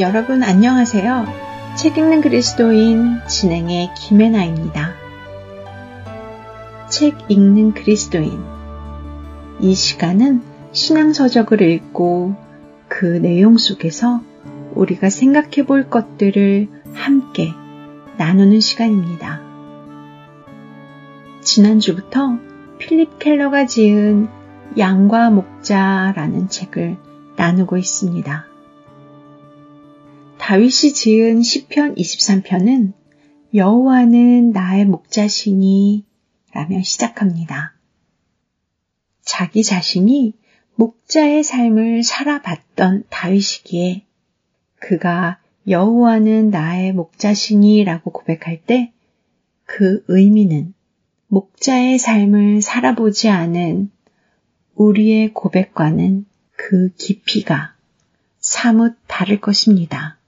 여러분 안녕하세요. 책 읽는 그리스도인 진행의 김혜나입니다. 책 읽는 그리스도인. 이 시간은 신앙서적을 읽고 그 내용 속에서 우리가 생각해 볼 것들을 함께 나누는 시간입니다. 지난주부터 필립 켈러가 지은 양과 목자라는 책을 나누고 있습니다. 다윗이 지은 시편 23편은 여호와는 나의 목자시니 라며 시작합니다. 자기 자신이 목자의 삶을 살아봤던 다윗이기에 그가 여호와는 나의 목자시니라고 고백할 때 그 의미는 목자의 삶을 살아보지 않은 우리의 고백과는 그 깊이가 사뭇 다를 것입니다.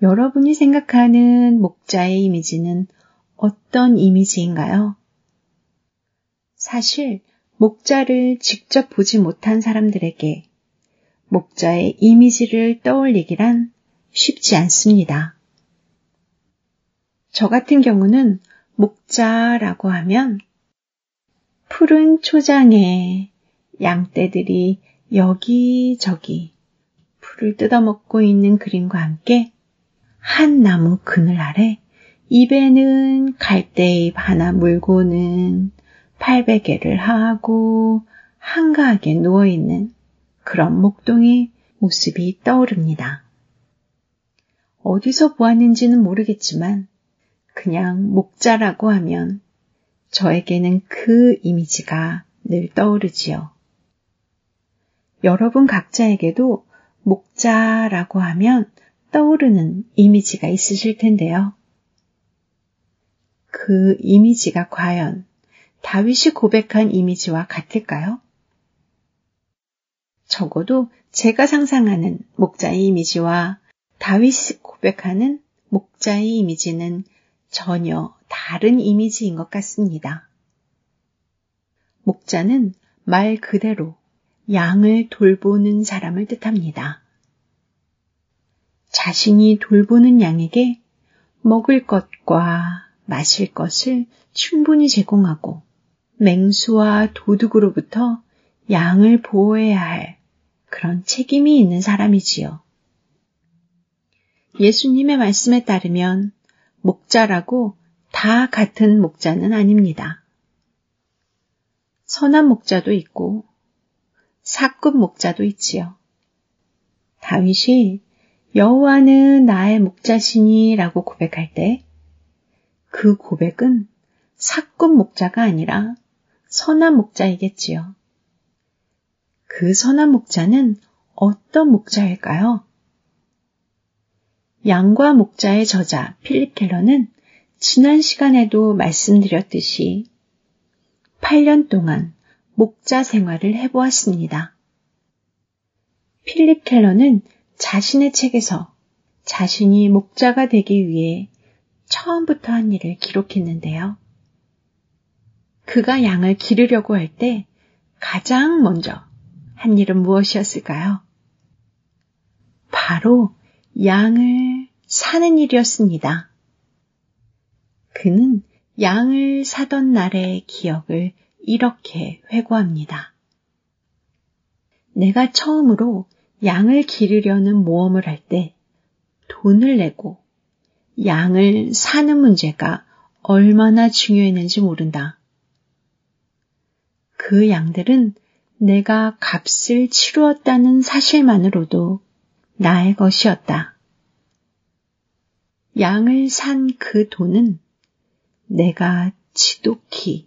여러분이 생각하는 목자의 이미지는 어떤 이미지인가요? 사실 목자를 직접 보지 못한 사람들에게 목자의 이미지를 떠올리기란 쉽지 않습니다. 저 같은 경우는 목자라고 하면 푸른 초장에 양떼들이 여기저기 풀을 뜯어먹고 있는 그림과 함께 한 나무 그늘 아래 입에는 갈대잎 하나 물고는 팔베개를 하고 한가하게 누워있는 그런 목동의 모습이 떠오릅니다. 어디서 보았는지는 모르겠지만 그냥 목자라고 하면 저에게는 그 이미지가 늘 떠오르지요. 여러분 각자에게도 목자라고 하면 떠오르는 이미지가 있으실 텐데요. 그 이미지가 과연 다윗이 고백한 이미지와 같을까요? 적어도 제가 상상하는 목자의 이미지와 다윗이 고백하는 목자의 이미지는 전혀 다른 이미지인 것 같습니다. 목자는 말 그대로 양을 돌보는 사람을 뜻합니다. 자신이 돌보는 양에게 먹을 것과 마실 것을 충분히 제공하고 맹수와 도둑으로부터 양을 보호해야 할 그런 책임이 있는 사람이지요. 예수님의 말씀에 따르면 목자라고 다 같은 목자는 아닙니다. 선한 목자도 있고 사급 목자도 있지요. 다윗이 여호와는 나의 목자시니라고 고백할 때 그 고백은 사건 목자가 아니라 선한 목자이겠지요. 그 선한 목자는 어떤 목자일까요? 양과 목자의 저자 필립 켈러는 지난 시간에도 말씀드렸듯이 8년 동안 목자 생활을 해보았습니다. 필립 켈러는 자신의 책에서 자신이 목자가 되기 위해 처음부터 한 일을 기록했는데요. 그가 양을 기르려고 할 때 가장 먼저 한 일은 무엇이었을까요? 바로 양을 사는 일이었습니다. 그는 양을 사던 날의 기억을 이렇게 회고합니다. 내가 처음으로 양을 기르려는 모험을 할 때 돈을 내고 양을 사는 문제가 얼마나 중요했는지 모른다. 그 양들은 내가 값을 치루었다는 사실만으로도 나의 것이었다. 양을 산 그 돈은 내가 지독히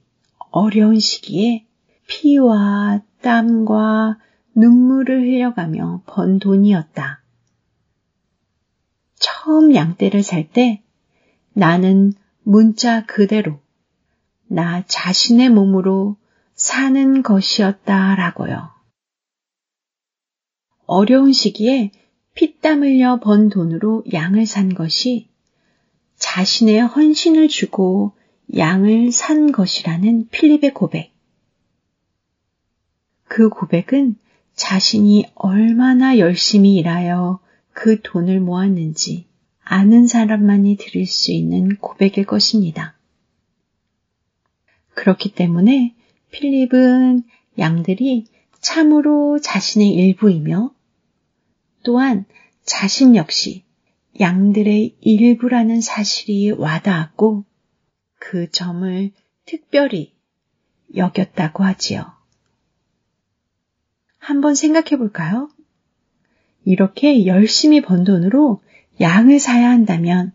어려운 시기에 피와 땀과 눈물을 흘려가며 번 돈이었다. 처음 양떼를 살 때 나는 문자 그대로 나 자신의 몸으로 사는 것이었다라고요. 어려운 시기에 피땀 흘려 번 돈으로 양을 산 것이 자신의 헌신을 주고 양을 산 것이라는 필립의 고백. 그 고백은 자신이 얼마나 열심히 일하여 그 돈을 모았는지 아는 사람만이 들을 수 있는 고백일 것입니다. 그렇기 때문에 필립은 양들이 참으로 자신의 일부이며 또한 자신 역시 양들의 일부라는 사실이 와닿았고 그 점을 특별히 여겼다고 하지요. 한번 생각해 볼까요? 이렇게 열심히 번 돈으로 양을 사야 한다면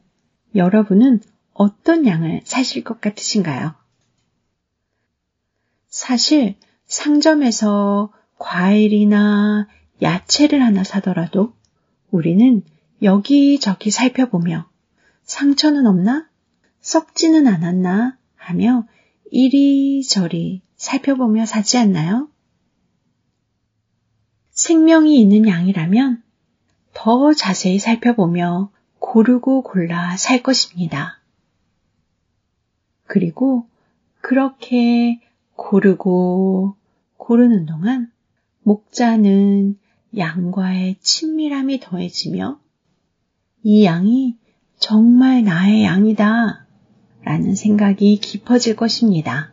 여러분은 어떤 양을 사실 것 같으신가요? 사실 상점에서 과일이나 야채를 하나 사더라도 우리는 여기저기 살펴보며 상처는 없나? 썩지는 않았나? 하며 이리저리 살펴보며 사지 않나요? 생명이 있는 양이라면 더 자세히 살펴보며 고르고 골라 살 것입니다. 그리고 그렇게 고르고 고르는 동안 목자는 양과의 친밀함이 더해지며 이 양이 정말 나의 양이다 라는 생각이 깊어질 것입니다.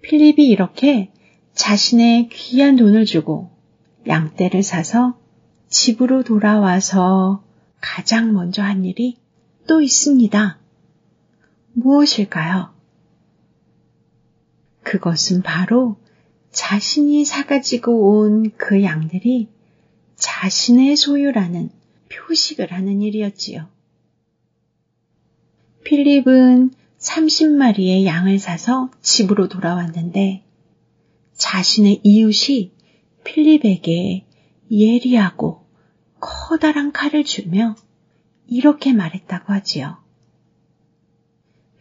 필립이 이렇게 자신의 귀한 돈을 주고 양떼를 사서 집으로 돌아와서 가장 먼저 한 일이 또 있습니다. 무엇일까요? 그것은 바로 자신이 사가지고 온 그 양들이 자신의 소유라는 표식을 하는 일이었지요. 필립은 30마리의 양을 사서 집으로 돌아왔는데 자신의 이웃이 필립에게 예리하고 커다란 칼을 주며 이렇게 말했다고 하지요.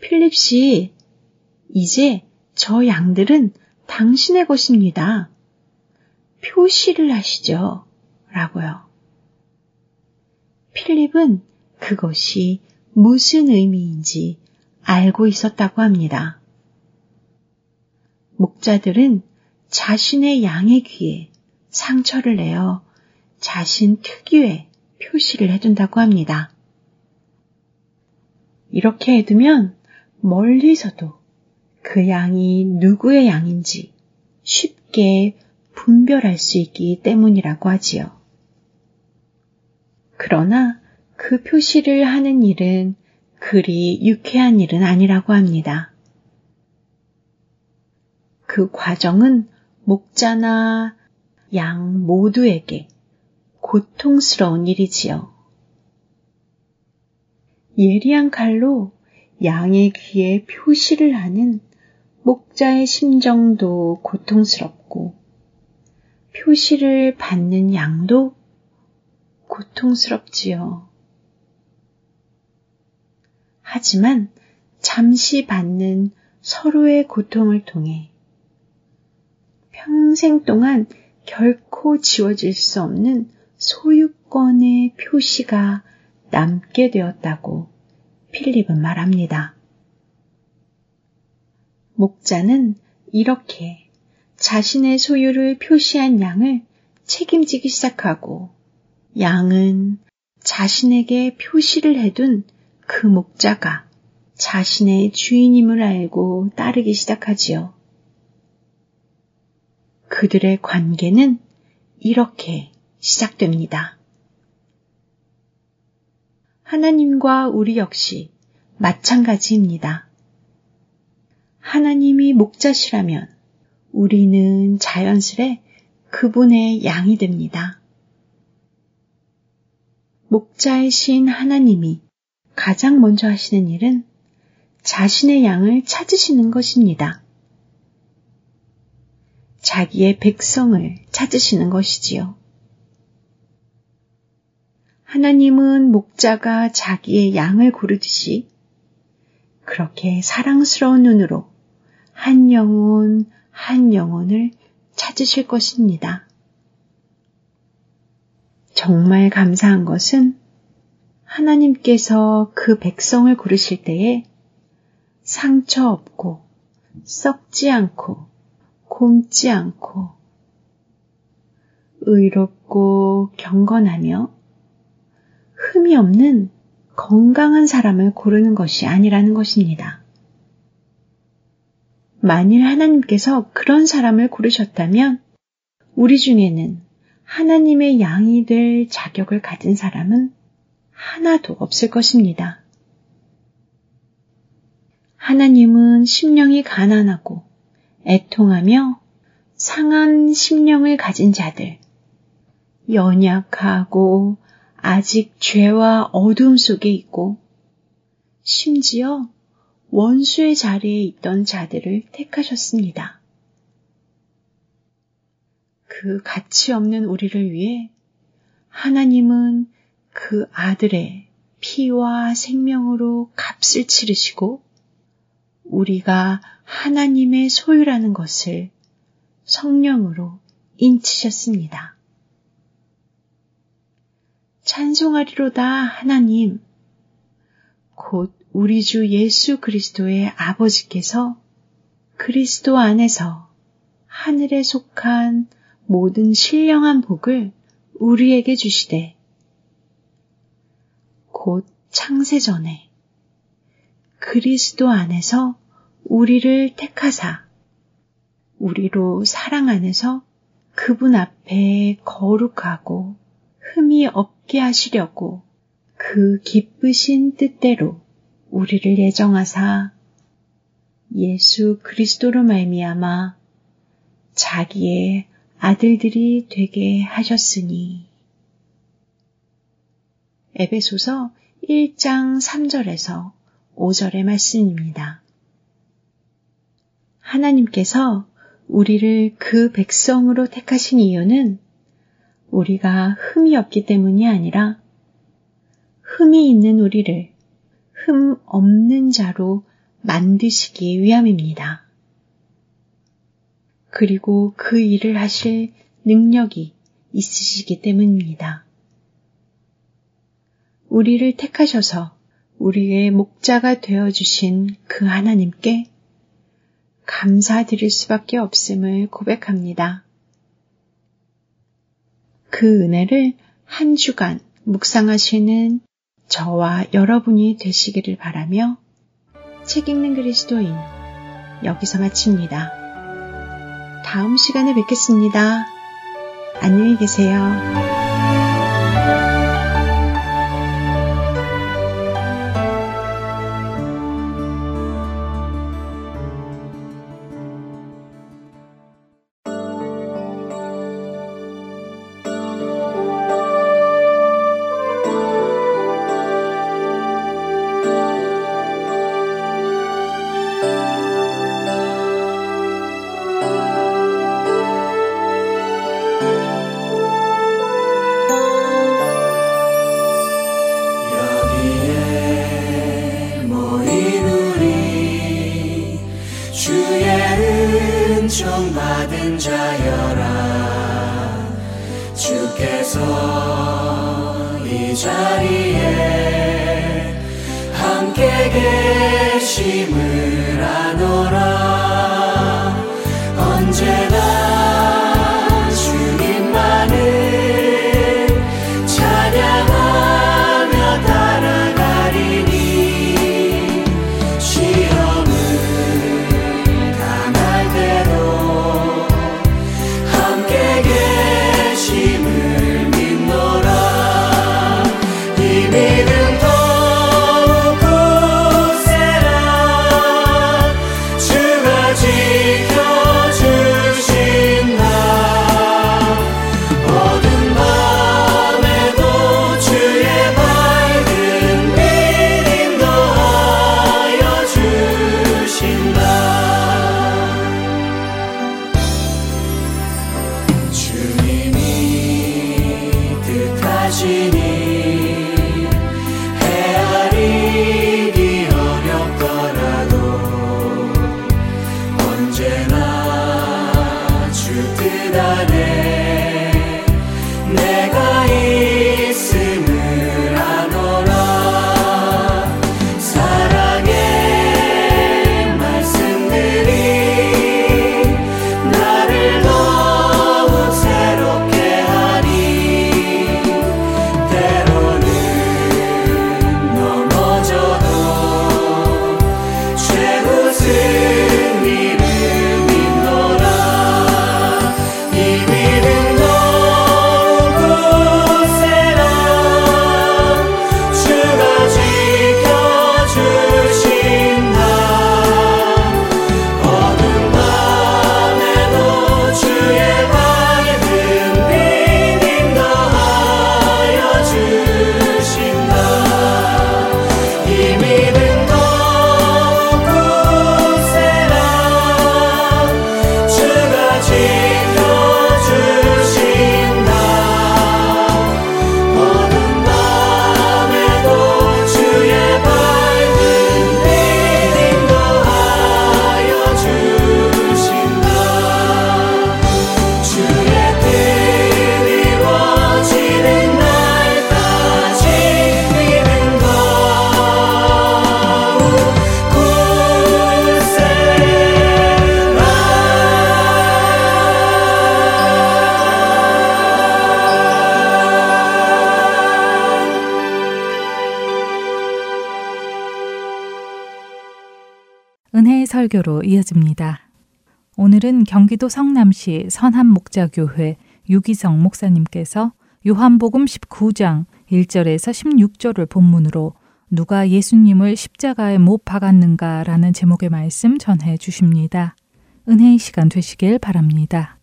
필립 씨, 이제 저 양들은 당신의 것입니다. 표시를 하시죠. 라고요. 필립은 그것이 무슨 의미인지 알고 있었다고 합니다. 목자들은 자신의 양의 귀에 상처를 내어 자신 특유의 표시를 해둔다고 합니다. 이렇게 해두면 멀리서도 그 양이 누구의 양인지 쉽게 분별할 수 있기 때문이라고 하지요. 그러나 그 표시를 하는 일은 그리 유쾌한 일은 아니라고 합니다. 그 과정은 목자나 양 모두에게 고통스러운 일이지요. 예리한 칼로 양의 귀에 표시를 하는 목자의 심정도 고통스럽고 표시를 받는 양도 고통스럽지요. 하지만 잠시 받는 서로의 고통을 통해 평생 동안 결코 지워질 수 없는 소유권의 표시가 남게 되었다고 필립은 말합니다. 목자는 이렇게 자신의 소유를 표시한 양을 책임지기 시작하고 양은 자신에게 표시를 해둔 그 목자가 자신의 주인임을 알고 따르기 시작하지요. 그들의 관계는 이렇게 시작됩니다. 하나님과 우리 역시 마찬가지입니다. 하나님이 목자시라면 우리는 자연스레 그분의 양이 됩니다. 목자이신 하나님이 가장 먼저 하시는 일은 자신의 양을 찾으시는 것입니다. 자기의 백성을 찾으시는 것이지요. 하나님은 목자가 자기의 양을 고르듯이 그렇게 사랑스러운 눈으로 한 영혼 한 영혼을 찾으실 것입니다. 정말 감사한 것은 하나님께서 그 백성을 고르실 때에 상처 없고 썩지 않고 곰지 않고 의롭고 경건하며 흠이 없는 건강한 사람을 고르는 것이 아니라는 것입니다. 만일 하나님께서 그런 사람을 고르셨다면 우리 중에는 하나님의 양이 될 자격을 가진 사람은 하나도 없을 것입니다. 하나님은 심령이 가난하고 애통하며 상한 심령을 가진 자들, 연약하고 아직 죄와 어둠 속에 있고 심지어 원수의 자리에 있던 자들을 택하셨습니다. 그 가치 없는 우리를 위해 하나님은 그 아들의 피와 생명으로 값을 치르시고 우리가 하나님의 소유라는 것을 성령으로 인치셨습니다. 찬송하리로다 하나님, 곧 우리 주 예수 그리스도의 아버지께서 그리스도 안에서 하늘에 속한 모든 신령한 복을 우리에게 주시되, 곧 창세전에 그리스도 안에서 우리를 택하사, 우리로 사랑 안에서 그분 앞에 거룩하고 흠이 없게 하시려고 그 기쁘신 뜻대로 우리를 예정하사. 예수 그리스도로 말미암아 자기의 아들들이 되게 하셨으니. 에베소서 1장 3절에서 5절의 말씀입니다. 하나님께서 우리를 그 백성으로 택하신 이유는 우리가 흠이 없기 때문이 아니라 흠이 있는 우리를 흠 없는 자로 만드시기 위함입니다. 그리고 그 일을 하실 능력이 있으시기 때문입니다. 우리를 택하셔서 우리의 목자가 되어주신 그 하나님께 감사드릴 수밖에 없음을 고백합니다. 그 은혜를 한 주간 묵상하시는 저와 여러분이 되시기를 바라며 책 읽는 그리스도인 여기서 마칩니다. 다음 시간에 뵙겠습니다. 안녕히 계세요. 내심을 아노라. 설교로 이어집니다. 오늘은 경기도 성남시 선한목자교회 유기성 목사님께서 요한복음 19장 1절에서 16절을 본문으로 누가 예수님을 십자가에 못 박았는가라는 제목의 말씀 전해 주십니다. 은혜의 시간 되시길 바랍니다.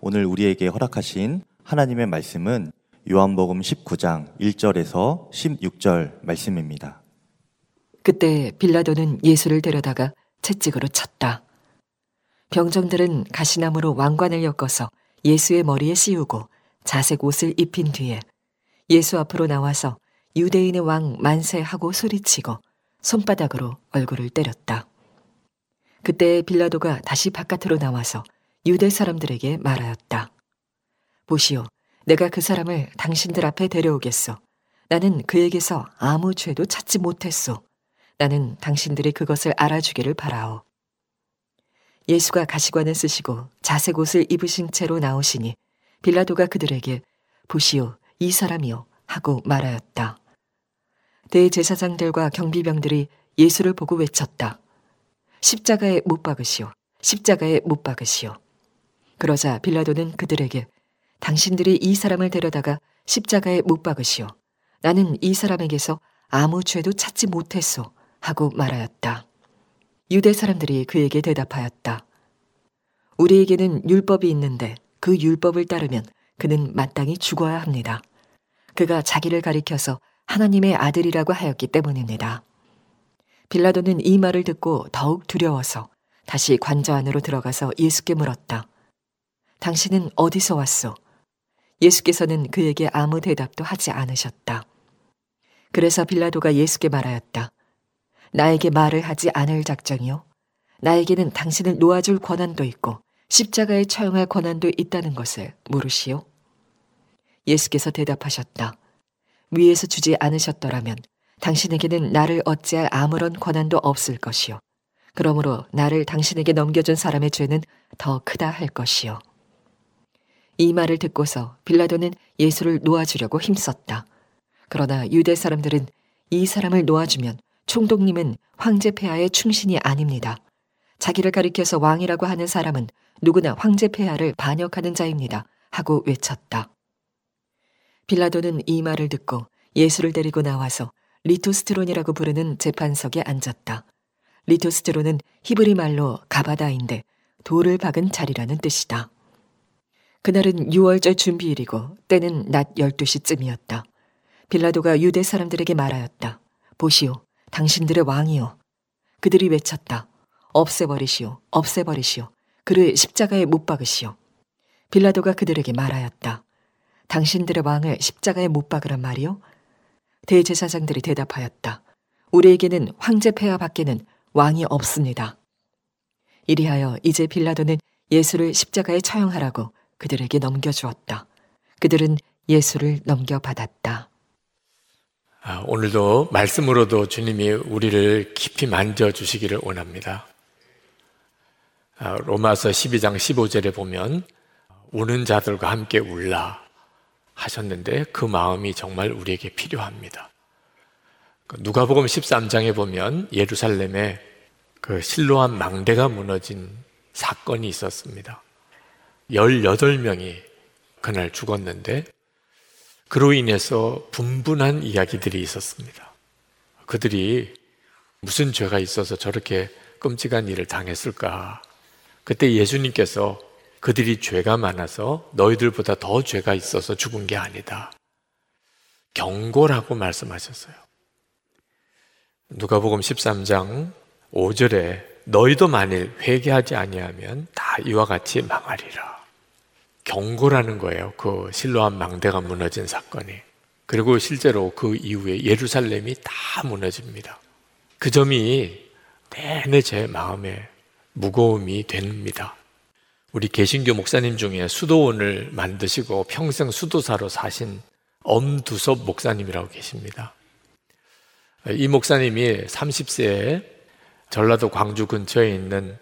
오늘 우리에게 허락하신 하나님의 말씀은 요한복음 19장 1절에서 16절 말씀입니다. 그때 빌라도는 예수를 데려다가 채찍으로 쳤다. 병정들은 가시나무로 왕관을 엮어서 예수의 머리에 씌우고 자색 옷을 입힌 뒤에 예수 앞으로 나와서 유대인의 왕 만세하고 소리치고 손바닥으로 얼굴을 때렸다. 그때 빌라도가 다시 바깥으로 나와서 유대 사람들에게 말하였다. 보시오, 내가 그 사람을 당신들 앞에 데려오겠소. 나는 그에게서 아무 죄도 찾지 못했소. 나는 당신들이 그것을 알아주기를 바라오. 예수가 가시관을 쓰시고 자색 옷을 입으신 채로 나오시니 빌라도가 그들에게 보시오, 이 사람이요 하고 말하였다. 대제사장들과 경비병들이 예수를 보고 외쳤다. 십자가에 못 박으시오. 십자가에 못 박으시오. 그러자 빌라도는 그들에게 당신들이 이 사람을 데려다가 십자가에 못 박으시오. 나는 이 사람에게서 아무 죄도 찾지 못했소. 하고 말하였다. 유대 사람들이 그에게 대답하였다. 우리에게는 율법이 있는데 그 율법을 따르면 그는 마땅히 죽어야 합니다. 그가 자기를 가리켜서 하나님의 아들이라고 하였기 때문입니다. 빌라도는 이 말을 듣고 더욱 두려워서 다시 관저 안으로 들어가서 예수께 물었다. 당신은 어디서 왔소? 예수께서는 그에게 아무 대답도 하지 않으셨다. 그래서 빌라도가 예수께 말하였다. 나에게 말을 하지 않을 작정이요. 나에게는 당신을 놓아줄 권한도 있고 십자가에 처형할 권한도 있다는 것을 모르시오? 예수께서 대답하셨다. 위에서 주지 않으셨더라면 당신에게는 나를 어찌할 아무런 권한도 없을 것이요. 그러므로 나를 당신에게 넘겨준 사람의 죄는 더 크다 할 것이요. 이 말을 듣고서 빌라도는 예수를 놓아주려고 힘썼다. 그러나 유대 사람들은 이 사람을 놓아주면 총독님은 황제 폐하의 충신이 아닙니다. 자기를 가리켜서 왕이라고 하는 사람은 누구나 황제 폐하를 반역하는 자입니다. 하고 외쳤다. 빌라도는 이 말을 듣고 예수를 데리고 나와서 리토스트론이라고 부르는 재판석에 앉았다. 리토스트론은 히브리 말로 가바다인데 돌을 박은 자리라는 뜻이다. 그날은 유월절 준비일이고 때는 낮 12시쯤이었다. 빌라도가 유대 사람들에게 말하였다. 보시오, 당신들의 왕이요. 그들이 외쳤다. 없애버리시오, 없애버리시오. 그를 십자가에 못 박으시오. 빌라도가 그들에게 말하였다. 당신들의 왕을 십자가에 못 박으란 말이요? 대제사장들이 대답하였다. 우리에게는 황제 폐하 밖에는 왕이 없습니다. 이리하여 이제 빌라도는 예수를 십자가에 처형하라고 그들에게 넘겨주었다. 그들은 예수를 넘겨받았다. 아, 오늘도 말씀으로도 주님이 우리를 깊이 만져주시기를 원합니다. 아, 로마서 12장 15절에 보면 우는 자들과 함께 울라 하셨는데 그 마음이 정말 우리에게 필요합니다. 그 누가복음 13장에 보면 예루살렘에 그 실로한 망대가 무너진 사건이 있었습니다. 18명이 그날 죽었는데 그로 인해서 분분한 이야기들이 있었습니다. 그들이 무슨 죄가 있어서 저렇게 끔찍한 일을 당했을까? 그때 예수님께서 그들이 죄가 많아서 너희들보다 더 죄가 있어서 죽은 게 아니다. 경고라고 말씀하셨어요. 누가복음 13장 5절에 너희도 만일 회개하지 아니하면 다 이와 같이 망하리라. 경고라는 거예요. 그 실로암 망대가 무너진 사건이. 그리고 실제로 그 이후에 예루살렘이 다 무너집니다. 그 점이 내내 제 마음에 무거움이 됩니다. 우리 개신교 목사님 중에 수도원을 만드시고 평생 수도사로 사신 엄두섭 목사님이라고 계십니다. 이 목사님이 30세에 전라도 광주 근처에 있는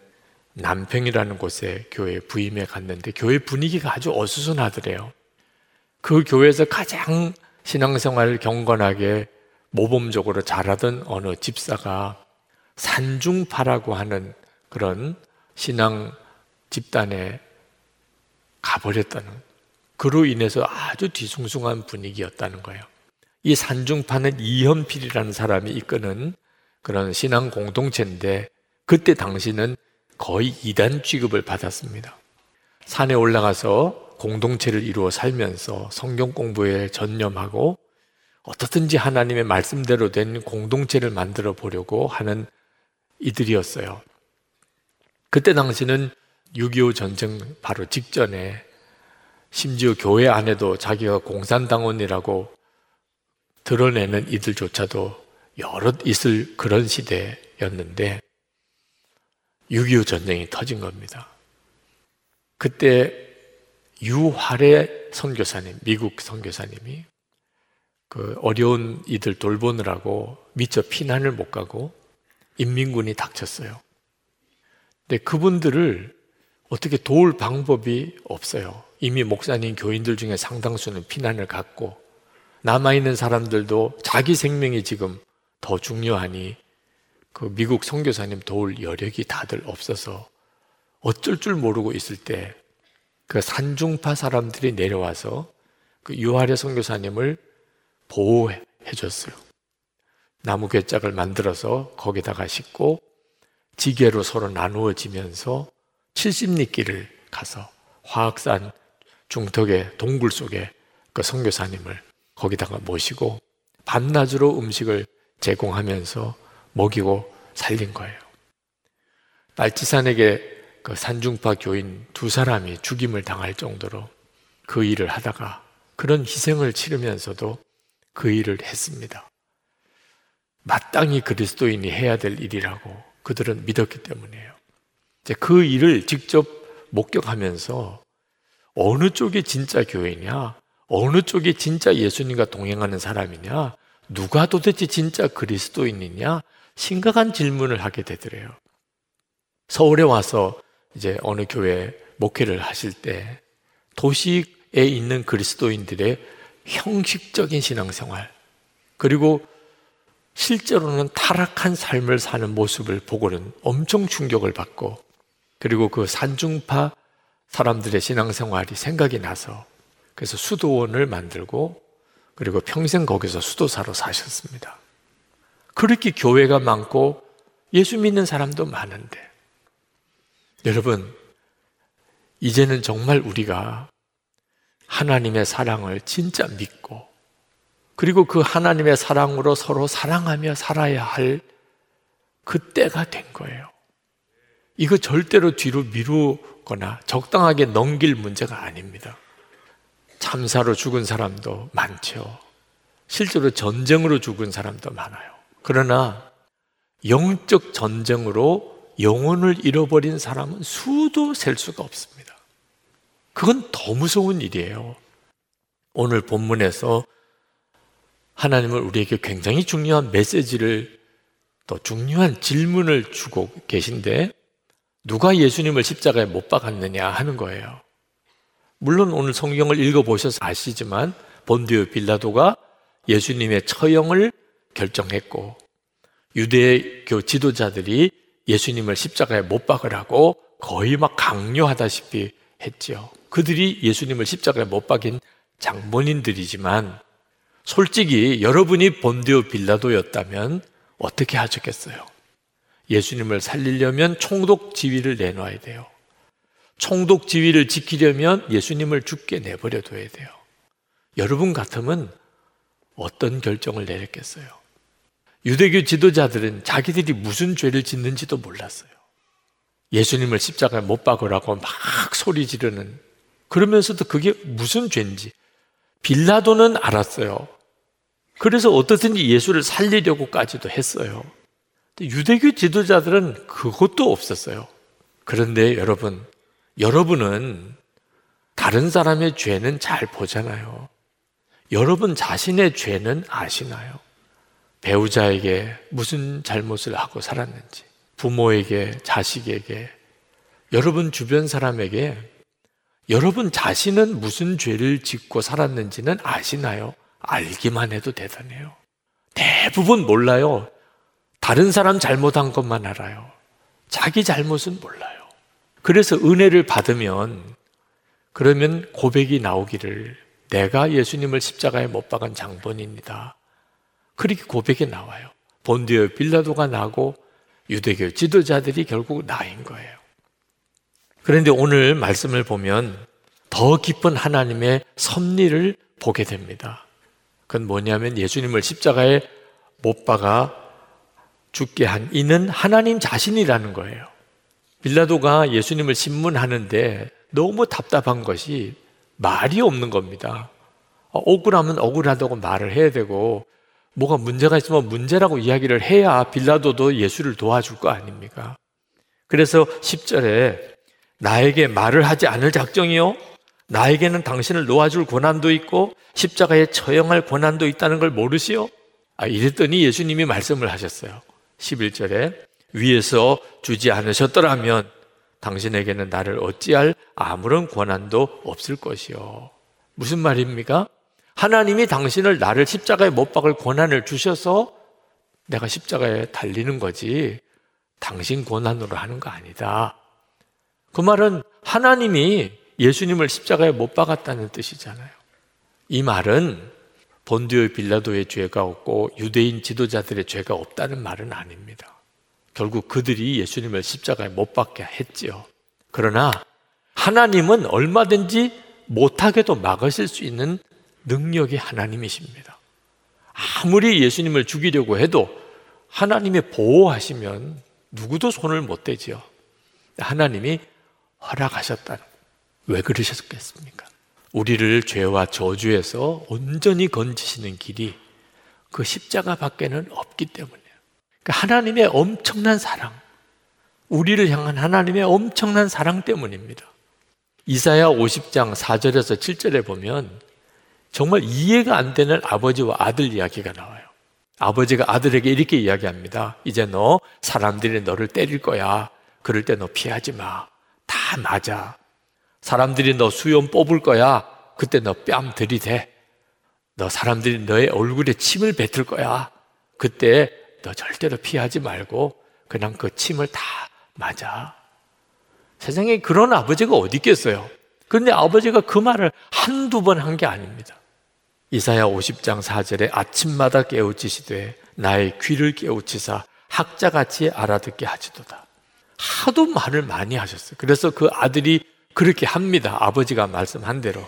남평이라는 곳에 교회 부임해 갔는데 교회 분위기가 아주 어수선하더래요. 그 교회에서 가장 신앙생활을 경건하게 모범적으로 잘하던 어느 집사가 산중파라고 하는 그런 신앙 집단에 가버렸다는 그로 인해서 아주 뒤숭숭한 분위기였다는 거예요. 이 산중파는 이현필이라는 사람이 이끄는 그런 신앙 공동체인데 그때 당시는 거의 이단 취급을 받았습니다. 산에 올라가서 공동체를 이루어 살면서 성경 공부에 전념하고 어떻든지 하나님의 말씀대로 된 공동체를 만들어 보려고 하는 이들이었어요. 그때 당시는 6.25 전쟁 바로 직전에 심지어 교회 안에도 자기가 공산당원이라고 드러내는 이들조차도 여럿 있을 그런 시대였는데 6.25 전쟁이 터진 겁니다. 그때 유활의 선교사님, 미국 선교사님이 그 어려운 이들 돌보느라고 미처 피난을 못 가고 인민군이 닥쳤어요. 근데 그분들을 어떻게 도울 방법이 없어요. 이미 목사님 교인들 중에 상당수는 피난을 갔고 남아있는 사람들도 자기 생명이 지금 더 중요하니 그 미국 선교사님 도울 여력이 다들 없어서 어쩔 줄 모르고 있을 때 그 산중파 사람들이 내려와서 그 유아래 선교사님을 보호해 줬어요. 나무 괴짝을 만들어서 거기다가 싣고 지게로 서로 나누어지면서 70리길을 가서 화학산 중턱의 동굴 속에 그 선교사님을 거기다가 모시고 반나주로 음식을 제공하면서 먹이고 살린 거예요. 날치산에게 그 산중파 교인 두 사람이 죽임을 당할 정도로 그 일을 하다가 그런 희생을 치르면서도 그 일을 했습니다. 마땅히 그리스도인이 해야 될 일이라고 그들은 믿었기 때문이에요. 이제 그 일을 직접 목격하면서 어느 쪽이 진짜 교회냐, 어느 쪽이 진짜 예수님과 동행하는 사람이냐, 누가 도대체 진짜 그리스도인이냐, 심각한 질문을 하게 되더래요. 서울에 와서 이제 어느 교회 목회를 하실 때 도시에 있는 그리스도인들의 형식적인 신앙생활, 그리고 실제로는 타락한 삶을 사는 모습을 보고는 엄청 충격을 받고, 그리고 그 산중파 사람들의 신앙생활이 생각이 나서 그래서 수도원을 만들고 그리고 평생 거기서 수도사로 사셨습니다. 그렇게 교회가 많고 예수 믿는 사람도 많은데 여러분 이제는 정말 우리가 하나님의 사랑을 진짜 믿고 그리고 그 하나님의 사랑으로 서로 사랑하며 살아야 할 그때가 된 거예요. 이거 절대로 뒤로 미루거나 적당하게 넘길 문제가 아닙니다. 참사로 죽은 사람도 많죠. 실제로 전쟁으로 죽은 사람도 많아요. 그러나 영적 전쟁으로 영혼을 잃어버린 사람은 수도 셀 수가 없습니다. 그건 더 무서운 일이에요. 오늘 본문에서 하나님은 우리에게 굉장히 중요한 메시지를 또 중요한 질문을 주고 계신데 누가 예수님을 십자가에 못 박았느냐 하는 거예요. 물론 오늘 성경을 읽어보셔서 아시지만 본디오 빌라도가 예수님의 처형을 결정했고 유대교 지도자들이 예수님을 십자가에 못 박으라고 거의 막 강요하다시피 했지요. 그들이 예수님을 십자가에 못 박인 장본인들이지만 솔직히 여러분이 본디오 빌라도였다면 어떻게 하셨겠어요? 예수님을 살리려면 총독 지위를 내놔야 돼요. 총독 지위를 지키려면 예수님을 죽게 내버려 둬야 돼요. 여러분 같으면 어떤 결정을 내렸겠어요? 유대교 지도자들은 자기들이 무슨 죄를 짓는지도 몰랐어요. 예수님을 십자가에 못 박으라고 막 소리 지르는 그러면서도 그게 무슨 죄인지 빌라도는 알았어요. 그래서 어떻든지 예수를 살리려고까지도 했어요. 유대교 지도자들은 그것도 없었어요. 그런데 여러분, 여러분은 다른 사람의 죄는 잘 보잖아요. 여러분 자신의 죄는 아시나요? 배우자에게 무슨 잘못을 하고 살았는지, 부모에게, 자식에게, 여러분 주변 사람에게 여러분 자신은 무슨 죄를 짓고 살았는지는 아시나요? 알기만 해도 대단해요. 대부분 몰라요. 다른 사람 잘못한 것만 알아요. 자기 잘못은 몰라요. 그래서 은혜를 받으면 그러면 고백이 나오기를 내가 예수님을 십자가에 못 박은 장본입니다. 그렇게 고백이 나와요. 본디오 빌라도가 나고 유대교 지도자들이 결국 나인 거예요. 그런데 오늘 말씀을 보면 더 깊은 하나님의 섭리를 보게 됩니다. 그건 뭐냐면 예수님을 십자가에 못 박아 죽게 한 이는 하나님 자신이라는 거예요. 빌라도가 예수님을 신문하는데 너무 답답한 것이 말이 없는 겁니다. 어, 억울하면 억울하다고 말을 해야 되고 뭐가 문제가 있으면 문제라고 이야기를 해야 빌라도도 예수를 도와줄 거 아닙니까? 그래서 10절에 나에게 말을 하지 않을 작정이요. 나에게는 당신을 놓아줄 권한도 있고 십자가에 처형할 권한도 있다는 걸 모르시오? 아, 이랬더니 예수님이 말씀을 하셨어요. 11절에 위에서 주지 않으셨더라면 당신에게는 나를 어찌할 아무런 권한도 없을 것이요. 무슨 말입니까? 하나님이 당신을 나를 십자가에 못 박을 권한을 주셔서 내가 십자가에 달리는 거지 당신 권한으로 하는 거 아니다. 그 말은 하나님이 예수님을 십자가에 못 박았다는 뜻이잖아요. 이 말은 본디오 빌라도의 죄가 없고 유대인 지도자들의 죄가 없다는 말은 아닙니다. 결국 그들이 예수님을 십자가에 못 박게 했지요. 그러나 하나님은 얼마든지 못하게도 막으실 수 있는 능력이 하나님이십니다. 아무리 예수님을 죽이려고 해도 하나님이 보호하시면 누구도 손을 못 대지요. 하나님이 허락하셨다는 왜 그러셨겠습니까? 우리를 죄와 저주에서 온전히 건지시는 길이 그 십자가 밖에는 없기 때문이에요. 그러니까 하나님의 엄청난 사랑, 우리를 향한 하나님의 엄청난 사랑 때문입니다. 이사야 50장 4절에서 7절에 보면 정말 이해가 안 되는 아버지와 아들 이야기가 나와요. 아버지가 아들에게 이렇게 이야기합니다. 이제 너 사람들이 너를 때릴 거야. 그럴 때 너 피하지 마. 다 맞아. 사람들이 너 수염 뽑을 거야. 그때 너 뺨 들이대. 너 사람들이 너의 얼굴에 침을 뱉을 거야. 그때 너 절대로 피하지 말고 그냥 그 침을 다 맞아. 세상에 그런 아버지가 어디 있겠어요? 그런데 아버지가 그 말을 한두 번 한 게 아닙니다. 이사야 50장 4절에 아침마다 깨우치시되 나의 귀를 깨우치사 학자같이 알아듣게 하지도다. 하도 말을 많이 하셨어요. 그래서 그 아들이 그렇게 합니다. 아버지가 말씀한 대로.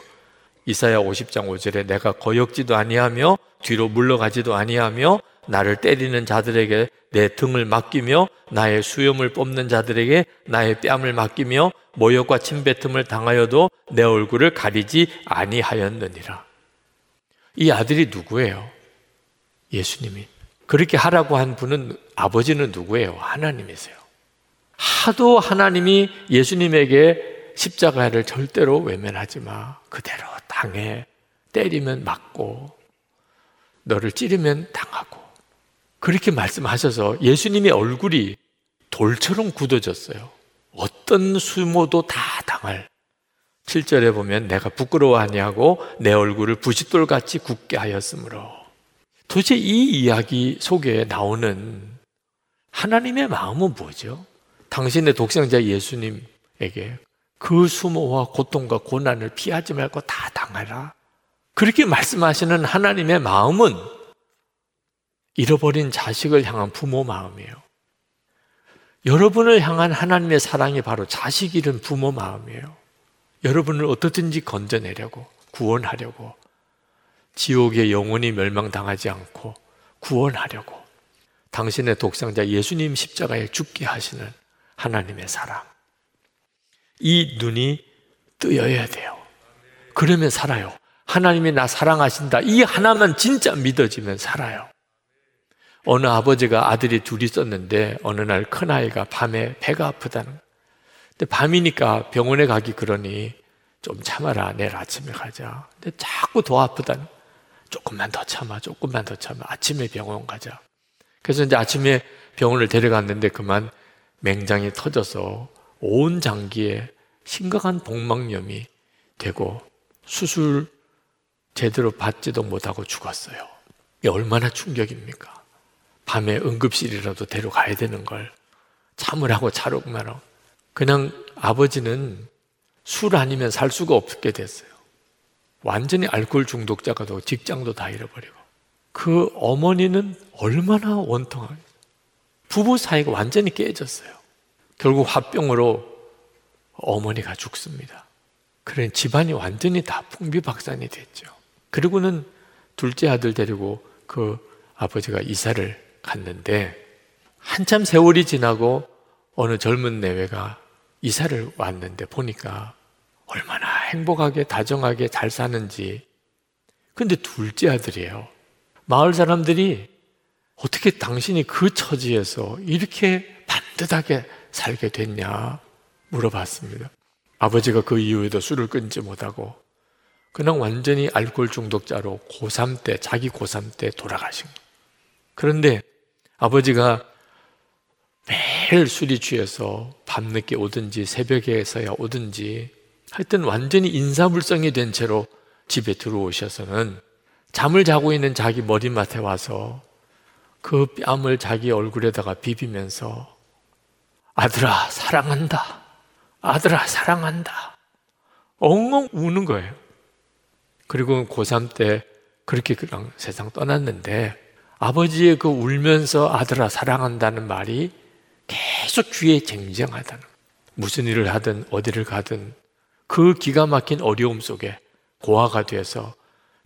이사야 50장 5절에 내가 거역지도 아니하며 뒤로 물러가지도 아니하며 나를 때리는 자들에게 내 등을 맡기며 나의 수염을 뽑는 자들에게 나의 뺨을 맡기며 모욕과 침뱉음을 당하여도 내 얼굴을 가리지 아니하였느니라. 이 아들이 누구예요? 예수님이. 그렇게 하라고 한 분은 아버지는 누구예요? 하나님이세요. 하도 하나님이 예수님에게 십자가를 절대로 외면하지 마. 그대로 당해. 때리면 맞고, 너를 찌르면 당하고. 그렇게 말씀하셔서 예수님의 얼굴이 돌처럼 굳어졌어요. 어떤 수모도 다 당할. 7절에 보면 내가 부끄러워하냐고 내 얼굴을 부싯돌같이 굳게 하였으므로. 도대체 이 이야기 속에 나오는 하나님의 마음은 뭐죠? 당신의 독생자 예수님에게 그 수모와 고통과 고난을 피하지 말고 다 당하라. 그렇게 말씀하시는 하나님의 마음은 잃어버린 자식을 향한 부모 마음이에요. 여러분을 향한 하나님의 사랑이 바로 자식 잃은 부모 마음이에요. 여러분을 어떻든지 건져내려고, 구원하려고, 지옥의 영혼이 멸망당하지 않고 구원하려고, 당신의 독생자 예수님 십자가에 죽게 하시는 하나님의 사랑. 이 눈이 뜨여야 돼요. 그러면 살아요. 하나님이 나 사랑하신다. 이 하나만 진짜 믿어지면 살아요. 어느 아버지가 아들이 둘이 있었는데 어느 날 큰아이가 밤에 배가 아프다는 근데 밤이니까 병원에 가기 그러니 좀 참아라 내일 아침에 가자. 근데 자꾸 더 아프다는 조금만 더 참아 조금만 더 참아. 아침에 병원 가자. 그래서 이제 아침에 병원을 데려갔는데 그만 맹장이 터져서 온 장기에 심각한 복막염이 되고 수술 제대로 받지도 못하고 죽었어요. 이 얼마나 충격입니까? 밤에 응급실이라도 데려가야 되는 걸 참으라고 차로만 하고 그냥 아버지는 술 아니면 살 수가 없게 됐어요. 완전히 알코올 중독자가 되고 직장도 다 잃어버리고 그 어머니는 얼마나 원통하게 부부 사이가 완전히 깨졌어요. 결국 화병으로 어머니가 죽습니다. 그래 집안이 완전히 다 풍비박산이 됐죠. 그리고는 둘째 아들 데리고 그 아버지가 이사를 갔는데 한참 세월이 지나고 어느 젊은 내외가 이사를 왔는데 보니까 얼마나 행복하게 다정하게 잘 사는지. 근데 둘째 아들이에요. 마을 사람들이 어떻게 당신이 그 처지에서 이렇게 반듯하게 살게 됐냐 물어봤습니다. 아버지가 그 이후에도 술을 끊지 못하고 그냥 완전히 알코올 중독자로 고3 때, 자기 고3 때 돌아가신 거예요. 그런데 아버지가 매일 술이 취해서 밤늦게 오든지 새벽에서야 오든지 하여튼 완전히 인사불성이 된 채로 집에 들어오셔서는 잠을 자고 있는 자기 머리맡에 와서 그 뺨을 자기 얼굴에다가 비비면서 아들아 사랑한다. 아들아 사랑한다. 엉엉 우는 거예요. 그리고 고3 때 그렇게 그냥 세상 떠났는데 아버지의 그 울면서 아들아 사랑한다는 말이 계속 귀에 쟁쟁하다는 무슨 일을 하든 어디를 가든 그 기가 막힌 어려움 속에 고아가 돼서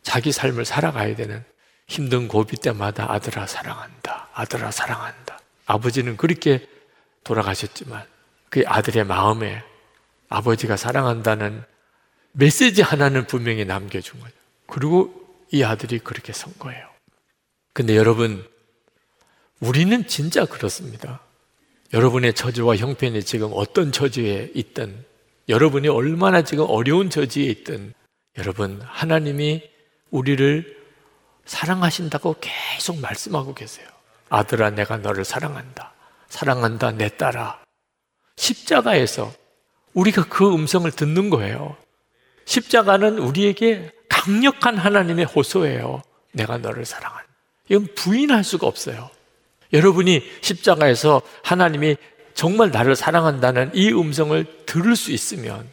자기 삶을 살아가야 되는 힘든 고비 때마다 아들아 사랑한다. 아들아 사랑한다. 아버지는 그렇게 돌아가셨지만 그 아들의 마음에 아버지가 사랑한다는 메시지 하나는 분명히 남겨준 거죠. 그리고 이 아들이 그렇게 선 거예요. 근데 여러분, 우리는 진짜 그렇습니다. 여러분의 처지와 형편이 지금 어떤 처지에 있든 여러분이 얼마나 지금 어려운 처지에 있든 여러분 하나님이 우리를 사랑하신다고 계속 말씀하고 계세요. 아들아 내가 너를 사랑한다. 사랑한다 내 딸아. 십자가에서 우리가 그 음성을 듣는 거예요. 십자가는 우리에게 강력한 하나님의 호소예요. 내가 너를 사랑한다. 이건 부인할 수가 없어요. 여러분이 십자가에서 하나님이 정말 나를 사랑한다는 이 음성을 들을 수 있으면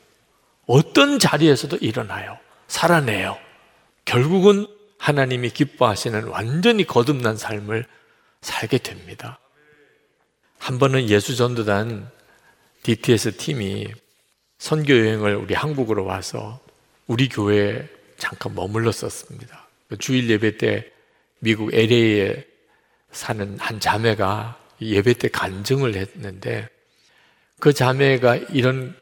어떤 자리에서도 일어나요. 살아내요. 결국은 하나님이 기뻐하시는 완전히 거듭난 삶을 살게 됩니다. 한 번은 예수전도단 DTS 팀이 선교 여행을 우리 한국으로 와서 우리 교회에 잠깐 머물렀었습니다. 그 주일 예배 때 미국 LA에 사는 한 자매가 예배 때 간증을 했는데 그 자매가 이런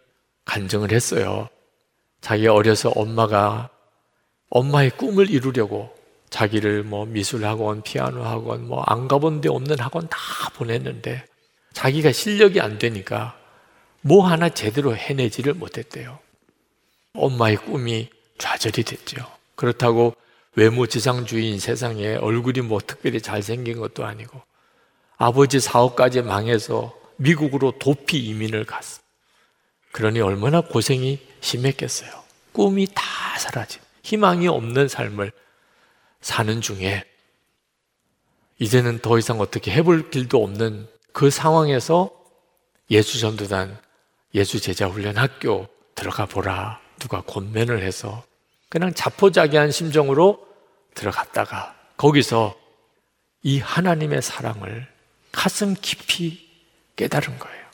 간증을 했어요. 자기 어려서 엄마가 엄마의 꿈을 이루려고 자기를 뭐 미술학원, 피아노 학원, 뭐 안 가본 데 없는 학원 다 보냈는데 자기가 실력이 안 되니까 뭐 하나 제대로 해내지를 못했대요. 엄마의 꿈이 좌절이 됐죠. 그렇다고 외모 지상주의인 세상에 얼굴이 뭐 특별히 잘생긴 것도 아니고 아버지 사업까지 망해서 미국으로 도피 이민을 갔어. 그러니 얼마나 고생이 심했겠어요. 꿈이 다 사라진, 희망이 없는 삶을 사는 중에 이제는 더 이상 어떻게 해볼 길도 없는 그 상황에서 예수 전도단, 예수 제자 훈련 학교 들어가 보라. 누가 권면을 해서 그냥 자포자기한 심정으로 들어갔다가 거기서 이 하나님의 사랑을 가슴 깊이 깨달은 거예요.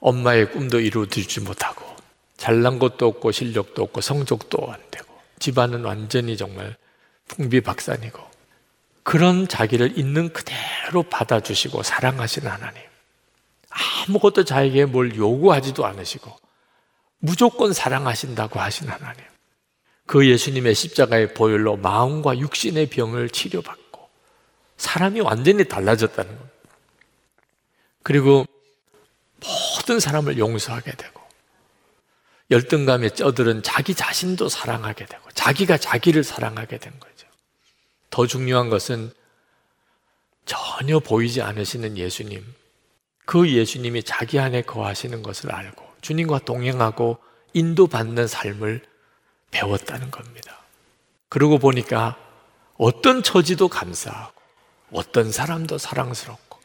엄마의 꿈도 이루어지지 못하고 잘난 것도 없고 실력도 없고 성적도 안 되고 집안은 완전히 정말 풍비박산이고 그런 자기를 있는 그대로 받아주시고 사랑하시는 하나님 아무것도 자에게 뭘 요구하지도 않으시고 무조건 사랑하신다고 하신 하나님 그 예수님의 십자가의 보혈로 마음과 육신의 병을 치료받고 사람이 완전히 달라졌다는 겁니다. 그리고 모든 사람을 용서하게 되고 열등감에 쩌들은 자기 자신도 사랑하게 되고 자기가 자기를 사랑하게 된 거죠. 더 중요한 것은 전혀 보이지 않으시는 예수님, 그 예수님이 자기 안에 거하시는 것을 알고 주님과 동행하고 인도받는 삶을 배웠다는 겁니다. 그러고 보니까 어떤 처지도 감사하고, 어떤 사람도 사랑스럽고,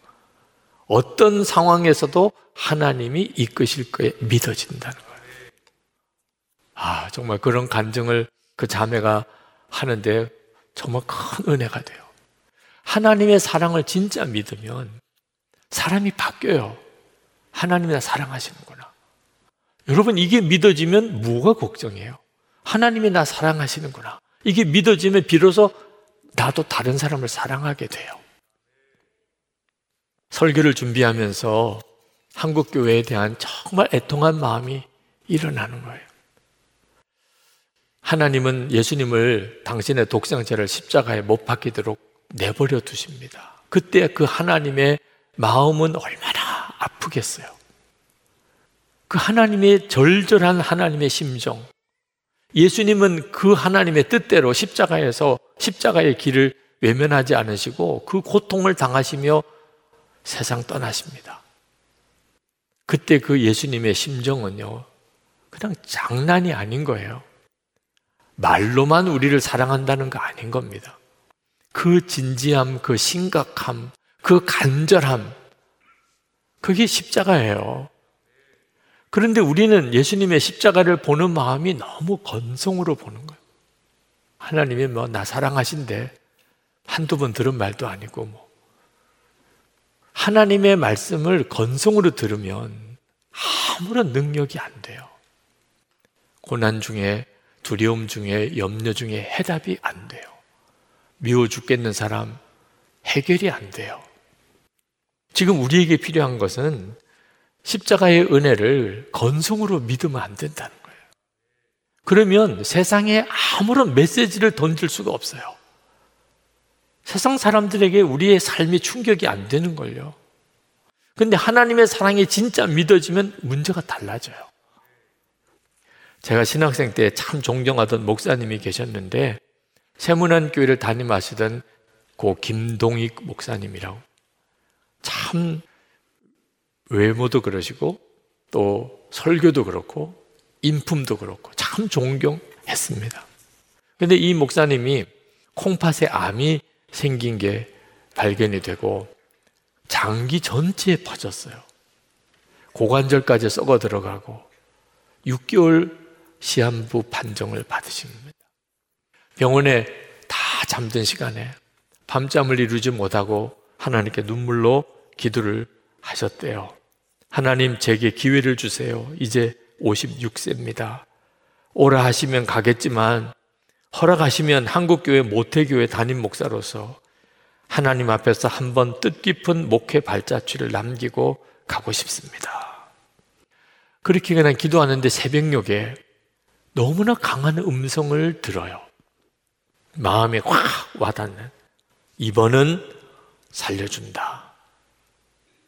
어떤 상황에서도 하나님이 이끄실 거에 믿어진다는 거예요. 아, 정말 그런 간증을 그 자매가 하는데 정말 큰 은혜가 돼요. 하나님의 사랑을 진짜 믿으면 사람이 바뀌어요. 하나님이 나 사랑하시는구나. 여러분, 이게 믿어지면 뭐가 걱정이에요? 하나님이 나 사랑하시는구나. 이게 믿어지면 비로소 나도 다른 사람을 사랑하게 돼요. 설교를 준비하면서 한국교회에 대한 정말 애통한 마음이 일어나는 거예요. 하나님은 예수님을 당신의 독생자를 십자가에 못 박히도록 내버려 두십니다. 그때 그 하나님의 마음은 얼마나 아프겠어요. 그 하나님의 절절한 하나님의 심정. 예수님은 그 하나님의 뜻대로 십자가에서 십자가의 길을 외면하지 않으시고 그 고통을 당하시며 세상 떠나십니다. 그때 그 예수님의 심정은요, 그냥 장난이 아닌 거예요. 말로만 우리를 사랑한다는 거 아닌 겁니다. 그 진지함, 그 심각함, 그 간절함, 그게 십자가예요. 그런데 우리는 예수님의 십자가를 보는 마음이 너무 건성으로 보는 거예요. 하나님이 뭐 나 사랑하신데 한두 번 들은 말도 아니고 뭐. 하나님의 말씀을 건성으로 들으면 아무런 능력이 안 돼요. 고난 중에 두려움 중에 염려 중에 해답이 안 돼요. 미워 죽겠는 사람 해결이 안 돼요. 지금 우리에게 필요한 것은 십자가의 은혜를 건성으로 믿으면 안 된다는 거예요. 그러면 세상에 아무런 메시지를 던질 수가 없어요. 세상 사람들에게 우리의 삶이 충격이 안 되는 걸요. 근데 하나님의 사랑이 진짜 믿어지면 문제가 달라져요. 제가 신학생 때 참 존경하던 목사님이 계셨는데 세문안 교회를 담임하시던 고 김동익 목사님이라고 참 외모도 그러시고 또 설교도 그렇고 인품도 그렇고 참 존경했습니다. 근데 이 목사님이 콩팥에 암이 생긴 게 발견이 되고 장기 전체에 퍼졌어요. 고관절까지 썩어 들어가고 6개월 시한부 판정을 받으십니다. 병원에 다 잠든 시간에 밤잠을 이루지 못하고 하나님께 눈물로 기도를 하셨대요. 하나님 제게 기회를 주세요. 이제 56세입니다. 오라 하시면 가겠지만 허락하시면 한국교회 모태교회 담임 목사로서 하나님 앞에서 한번 뜻깊은 목회 발자취를 남기고 가고 싶습니다. 그렇게 그냥 기도하는데 새벽녘에 너무나 강한 음성을 들어요. 마음에 확 와닿는 이번은 살려준다.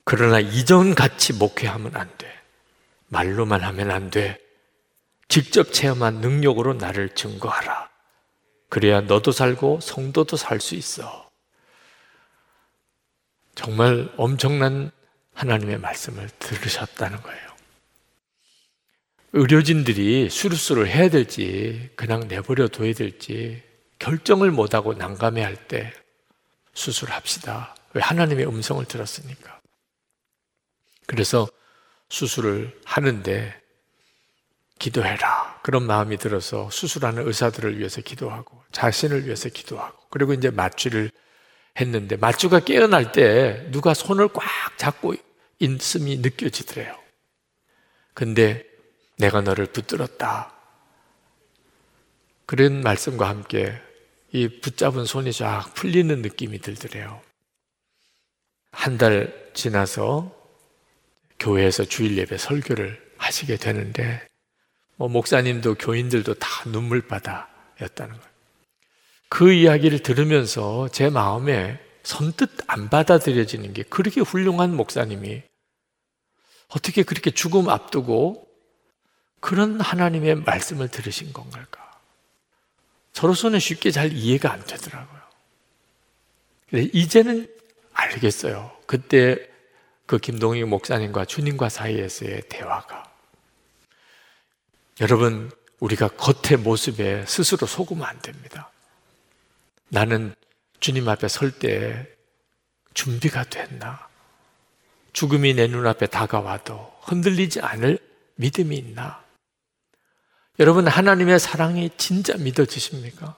그러나 이전같이 목회하면 안 돼. 말로만 하면 안 돼. 직접 체험한 능력으로 나를 증거하라. 그래야 너도 살고 성도도 살 수 있어. 정말 엄청난 하나님의 말씀을 들으셨다는 거예요. 의료진들이 수술을 해야 될지 그냥 내버려 둬야 될지 결정을 못하고 난감해 할 때 수술합시다. 왜 하나님의 음성을 들었으니까. 그래서 수술을 하는데 기도해라. 그런 마음이 들어서 수술하는 의사들을 위해서 기도하고 자신을 위해서 기도하고 그리고 이제 마취를 했는데 마취가 깨어날 때 누가 손을 꽉 잡고 있음이 느껴지더래요. 근데 내가 너를 붙들었다. 그런 말씀과 함께 이 붙잡은 손이 쫙 풀리는 느낌이 들더래요. 한 달 지나서 교회에서 주일 예배 설교를 하시게 되는데 뭐 목사님도 교인들도 다 눈물바다였다는 거예요. 그 이야기를 들으면서 제 마음에 선뜻 안 받아들여지는 게 그렇게 훌륭한 목사님이 어떻게 그렇게 죽음 앞두고 그런 하나님의 말씀을 들으신 건가? 저로서는 쉽게 잘 이해가 안 되더라고요. 이제는 알겠어요. 그때 그 김동희 목사님과 주님과 사이에서의 대화가. 여러분, 우리가 겉의 모습에 스스로 속으면 안 됩니다. 나는 주님 앞에 설 때 준비가 됐나? 죽음이 내 눈앞에 다가와도 흔들리지 않을 믿음이 있나? 여러분, 하나님의 사랑이 진짜 믿어지십니까?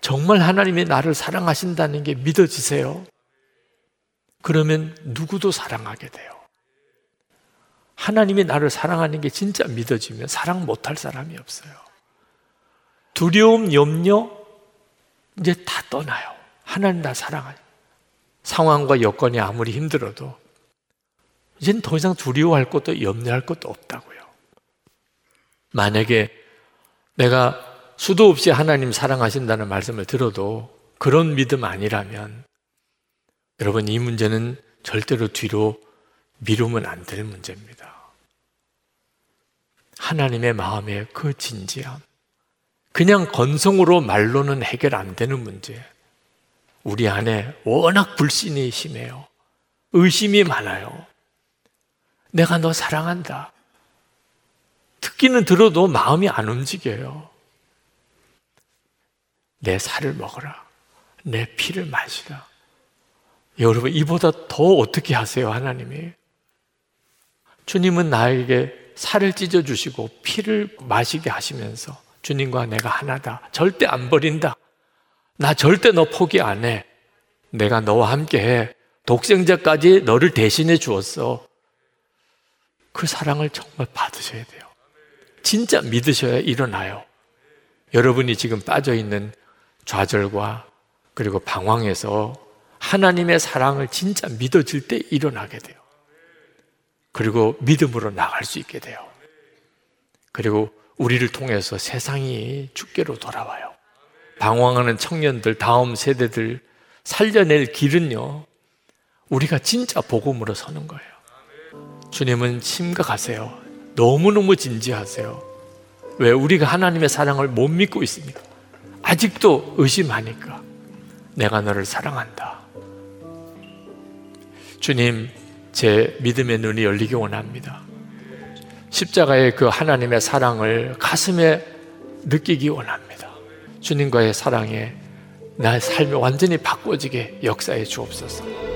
정말 하나님이 나를 사랑하신다는 게 믿어지세요? 그러면 누구도 사랑하게 돼요. 하나님이 나를 사랑하는 게 진짜 믿어지면 사랑 못할 사람이 없어요. 두려움, 염려, 이제 다 떠나요. 하나님 나 사랑하요. 상황과 여건이 아무리 힘들어도 이젠 더 이상 두려워할 것도 염려할 것도 없다고요. 만약에 내가 수도 없이 하나님 사랑하신다는 말씀을 들어도 그런 믿음 아니라면 여러분 이 문제는 절대로 뒤로 미루면 안 될 문제입니다. 하나님의 마음의 그 진지함. 그냥 건성으로 말로는 해결 안 되는 문제. 우리 안에 워낙 불신이 심해요. 의심이 많아요. 내가 너 사랑한다. 듣기는 들어도 마음이 안 움직여요. 내 살을 먹어라. 내 피를 마시라. 여러분, 이보다 더 어떻게 하세요, 하나님이? 주님은 나에게 살을 찢어주시고 피를 마시게 하시면서 주님과 내가 하나다. 절대 안 버린다. 나 절대 너 포기 안 해. 내가 너와 함께 해. 독생자까지 너를 대신해 주었어. 그 사랑을 정말 받으셔야 돼요. 진짜 믿으셔야 일어나요. 여러분이 지금 빠져 있는 좌절과 그리고 방황에서 하나님의 사랑을 진짜 믿어질 때 일어나게 돼요. 그리고 믿음으로 나갈 수 있게 돼요. 그리고 우리를 통해서 세상이 죽게로 돌아와요. 방황하는 청년들, 다음 세대들 살려낼 길은요, 우리가 진짜 복음으로 서는 거예요. 주님은 심각하세요. 너무너무 진지하세요. 왜? 우리가 하나님의 사랑을 못 믿고 있습니까? 아직도 의심하니까. 내가 너를 사랑한다. 주님, 제 믿음의 눈이 열리기 원합니다. 십자가의 그 하나님의 사랑을 가슴에 느끼기 원합니다. 주님과의 사랑에 나의 삶이 완전히 바꿔지게 역사해 주옵소서.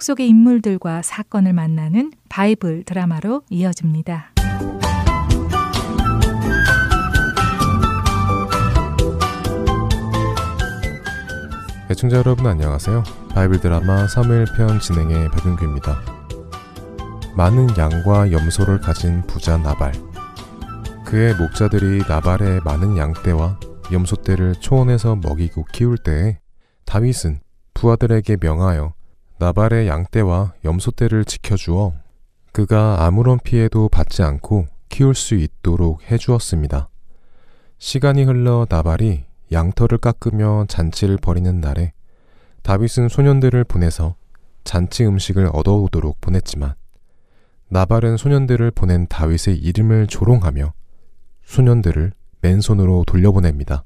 성경 속의 인물들과 사건을 만나는 바이블 드라마로 이어집니다. 애청자 여러분 안녕하세요. 바이블 드라마 3일편 진행의 박윤규입니다. 많은 양과 염소를 가진 부자 나발. 그의 목자들이 나발의 많은 양떼와 염소떼를 초원에서 먹이고 키울 때에 다윗은 부하들에게 명하여 나발의 양떼와 염소떼를 지켜주어 그가 아무런 피해도 받지 않고 키울 수 있도록 해주었습니다. 시간이 흘러 나발이 양털을 깎으며 잔치를 벌이는 날에 다윗은 소년들을 보내서 잔치 음식을 얻어오도록 보냈지만 나발은 소년들을 보낸 다윗의 이름을 조롱하며 소년들을 맨손으로 돌려보냅니다.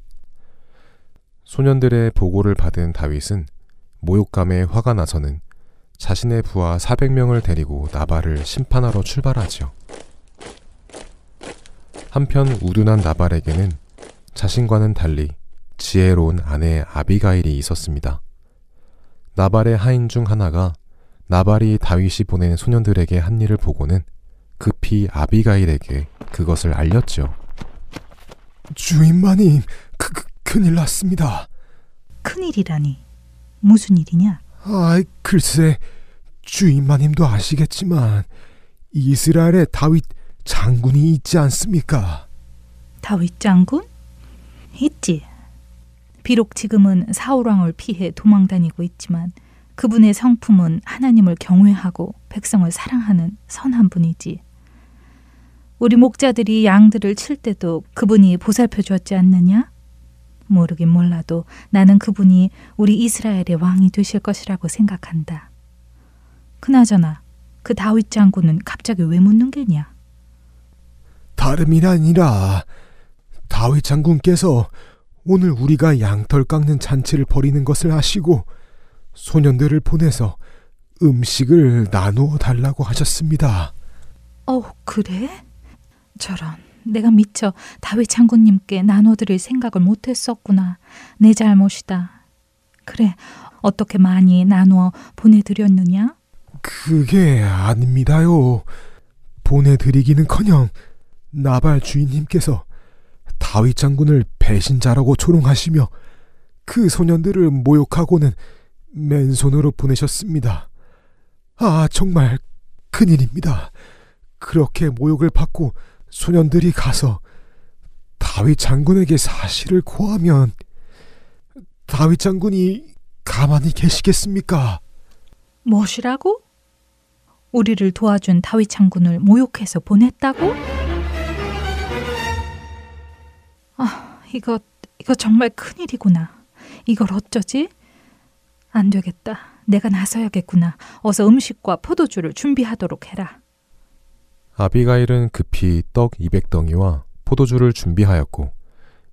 소년들의 보고를 받은 다윗은 모욕감에 화가 나서는 자신의 부하 400명을 데리고 나발을 심판하러 출발하지요. 한편 우둔한 나발에게는 자신과는 달리 지혜로운 아내 아비가일이 있었습니다. 나발의 하인 중 하나가 나발이 다윗이 보낸 소년들에게 한 일을 보고는 급히 아비가일에게 그것을 알렸지요. 주인마님, 그, 그, 큰일 났습니다. 큰일이라니. 무슨 일이냐? 아, 글쎄, 주인마님도 아시겠지만 이스라엘에 다윗 장군이 있지 않습니까? 다윗 장군? 있지. 비록 지금은 사울 왕을 피해 도망 다니고 있지만 그분의 성품은 하나님을 경외하고 백성을 사랑하는 선한 분이지. 우리 목자들이 양들을 칠 때도 그분이 보살펴 주었지 않느냐? 모르긴 몰라도 나는 그분이 우리 이스라엘의 왕이 되실 것이라고 생각한다. 그나저나 그 다윗 장군은 갑자기 왜 묻는 게냐? 다름이 아니라 다윗 장군께서 오늘 우리가 양털 깎는 잔치를 벌이는 것을 아시고 소년들을 보내서 음식을 나누어 달라고 하셨습니다. 어, 그래? 저런, 내가 미처 다윗 장군님께 나눠드릴 생각을 못했었구나. 내 잘못이다. 그래, 어떻게 많이 나누어 보내드렸느냐? 그게 아닙니다요. 보내드리기는커녕 나발 주인님께서 다윗 장군을 배신자라고 조롱하시며 그 소년들을 모욕하고는 맨손으로 보내셨습니다. 아, 정말 큰일입니다. 그렇게 모욕을 받고 소년들이 가서 다윗 장군에게 사실을 고하면 다윗 장군이 가만히 계시겠습니까? 무엇이라고? 우리를 도와준 다윗 장군을 모욕해서 보냈다고? 아, 이거 이거 정말 큰일이구나. 이걸 어쩌지? 안 되겠다. 내가 나서야겠구나. 어서 음식과 포도주를 준비하도록 해라. 아비가일은 급히 떡 200덩이와 포도주를 준비하였고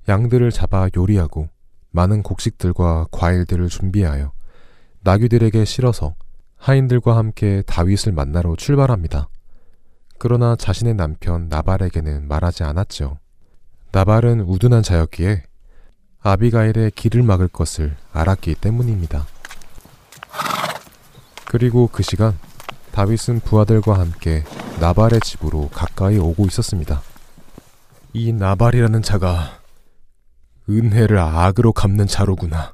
양들을 잡아 요리하고 많은 곡식들과 과일들을 준비하여 나귀들에게 실어서 하인들과 함께 다윗을 만나러 출발합니다. 그러나 자신의 남편 나발에게는 말하지 않았죠. 나발은 우둔한 자였기에 아비가일의 길을 막을 것을 알았기 때문입니다. 그리고 그 시간 다윗은 부하들과 함께 나발의 집으로 가까이 오고 있었습니다. 이 나발이라는 자가 은혜를 악으로 갚는 자로구나.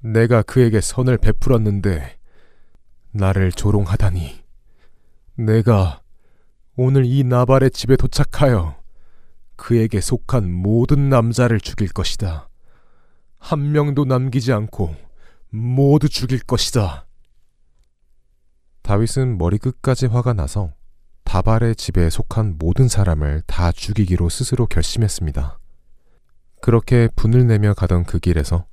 내가 그에게 선을 베풀었는데 나를 조롱하다니. 내가 오늘 이 나발의 집에 도착하여 그에게 속한 모든 남자를 죽일 것이다. 한 명도 남기지 않고 모두 죽일 것이다. 다윗은 머리끝까지 화가 나서 다발의 집에 속한 모든 사람을 다 죽이기로 스스로 결심했습니다. 그렇게 분을 내며 가던 그 길에서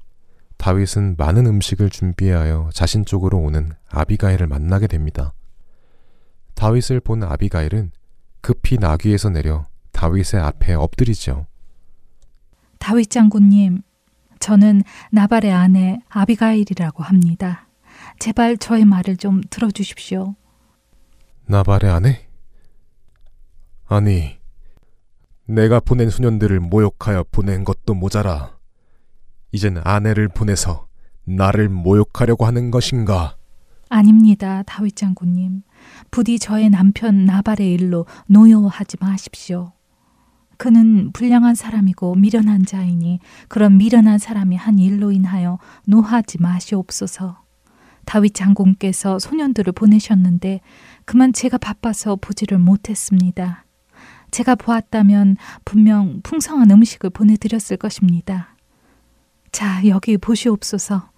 다윗은 많은 음식을 준비하여 자신 쪽으로 오는 아비가일을 만나게 됩니다. 다윗을 본 아비가일은 급히 나귀에서 내려 다윗의 앞에 엎드리죠. 다윗 장군님, 저는 나발의 아내 아비가일이라고 합니다. 제발 저의 말을 좀 들어주십시오. 나발의 아내? 아니, 내가 보낸 소년들을 모욕하여 보낸 것도 모자라. 이젠 아내를 보내서 나를 모욕하려고 하는 것인가? 아닙니다, 다윗 장군님. 부디 저의 남편 나발의 일로 노여워하지 마십시오. 그는 불량한 사람이고 미련한 자이니 그런 미련한 사람이 한 일로 인하여 노하지 마시옵소서. 다윗 장군께서 소년들을 보내셨는데 그만 제가 바빠서 보지를 못했습니다. 제가 보았다면 분명 풍성한 음식을 보내드렸을 것입니다. 자, 여기 보시옵소서.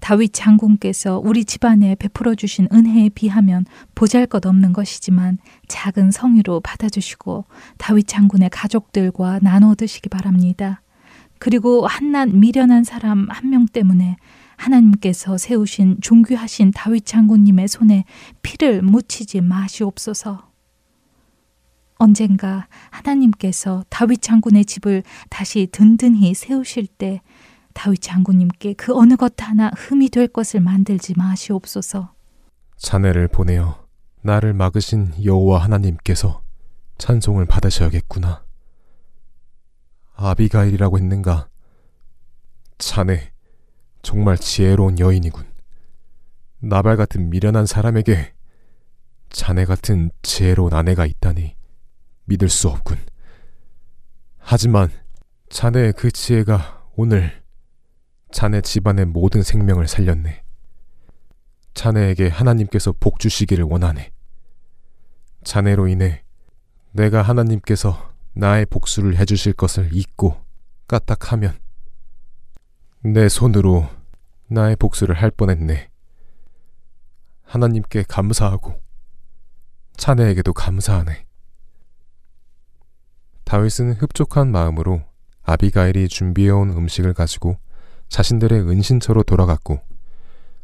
다윗 장군께서 우리 집안에 베풀어 주신 은혜에 비하면 보잘 것 없는 것이지만 작은 성의로 받아주시고 다윗 장군의 가족들과 나눠 드시기 바랍니다. 그리고 한낱 미련한 사람 한 명 때문에 하나님께서 세우신 존귀하신 다윗 장군님의 손에 피를 묻히지 마시옵소서. 언젠가 하나님께서 다윗 장군의 집을 다시 든든히 세우실 때 다윗 장군님께 그 어느 것 하나 흠이 될 것을 만들지 마시옵소서. 자네를 보내어 나를 막으신 여호와 하나님께서 찬송을 받으셔야겠구나. 아비가일이라고 했는가? 자네 정말 지혜로운 여인이군. 나발 같은 미련한 사람에게 자네 같은 지혜로운 아내가 있다니. 믿을 수 없군. 하지만 자네의 그 지혜가 오늘 자네 집안의 모든 생명을 살렸네. 자네에게 하나님께서 복 주시기를 원하네. 자네로 인해 내가 하나님께서 나의 복수를 해주실 것을 잊고 까딱하면 내 손으로 나의 복수를 할 뻔했네. 하나님께 감사하고 자네에게도 감사하네. 다윗은 흡족한 마음으로 아비가일이 준비해온 음식을 가지고 자신들의 은신처로 돌아갔고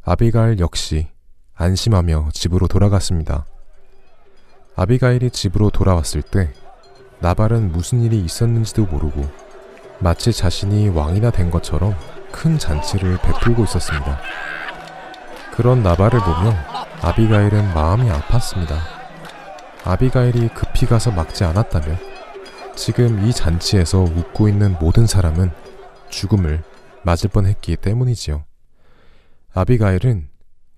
아비가일 역시 안심하며 집으로 돌아갔습니다. 아비가일이 집으로 돌아왔을 때 나발은 무슨 일이 있었는지도 모르고 마치 자신이 왕이나 된 것처럼 큰 잔치를 베풀고 있었습니다. 그런 나발을 보며 아비가일은 마음이 아팠습니다. 아비가일이 급히 가서 막지 않았다면 지금 이 잔치에서 웃고 있는 모든 사람은 죽음을 맞을 뻔했기 때문이지요. 아비가일은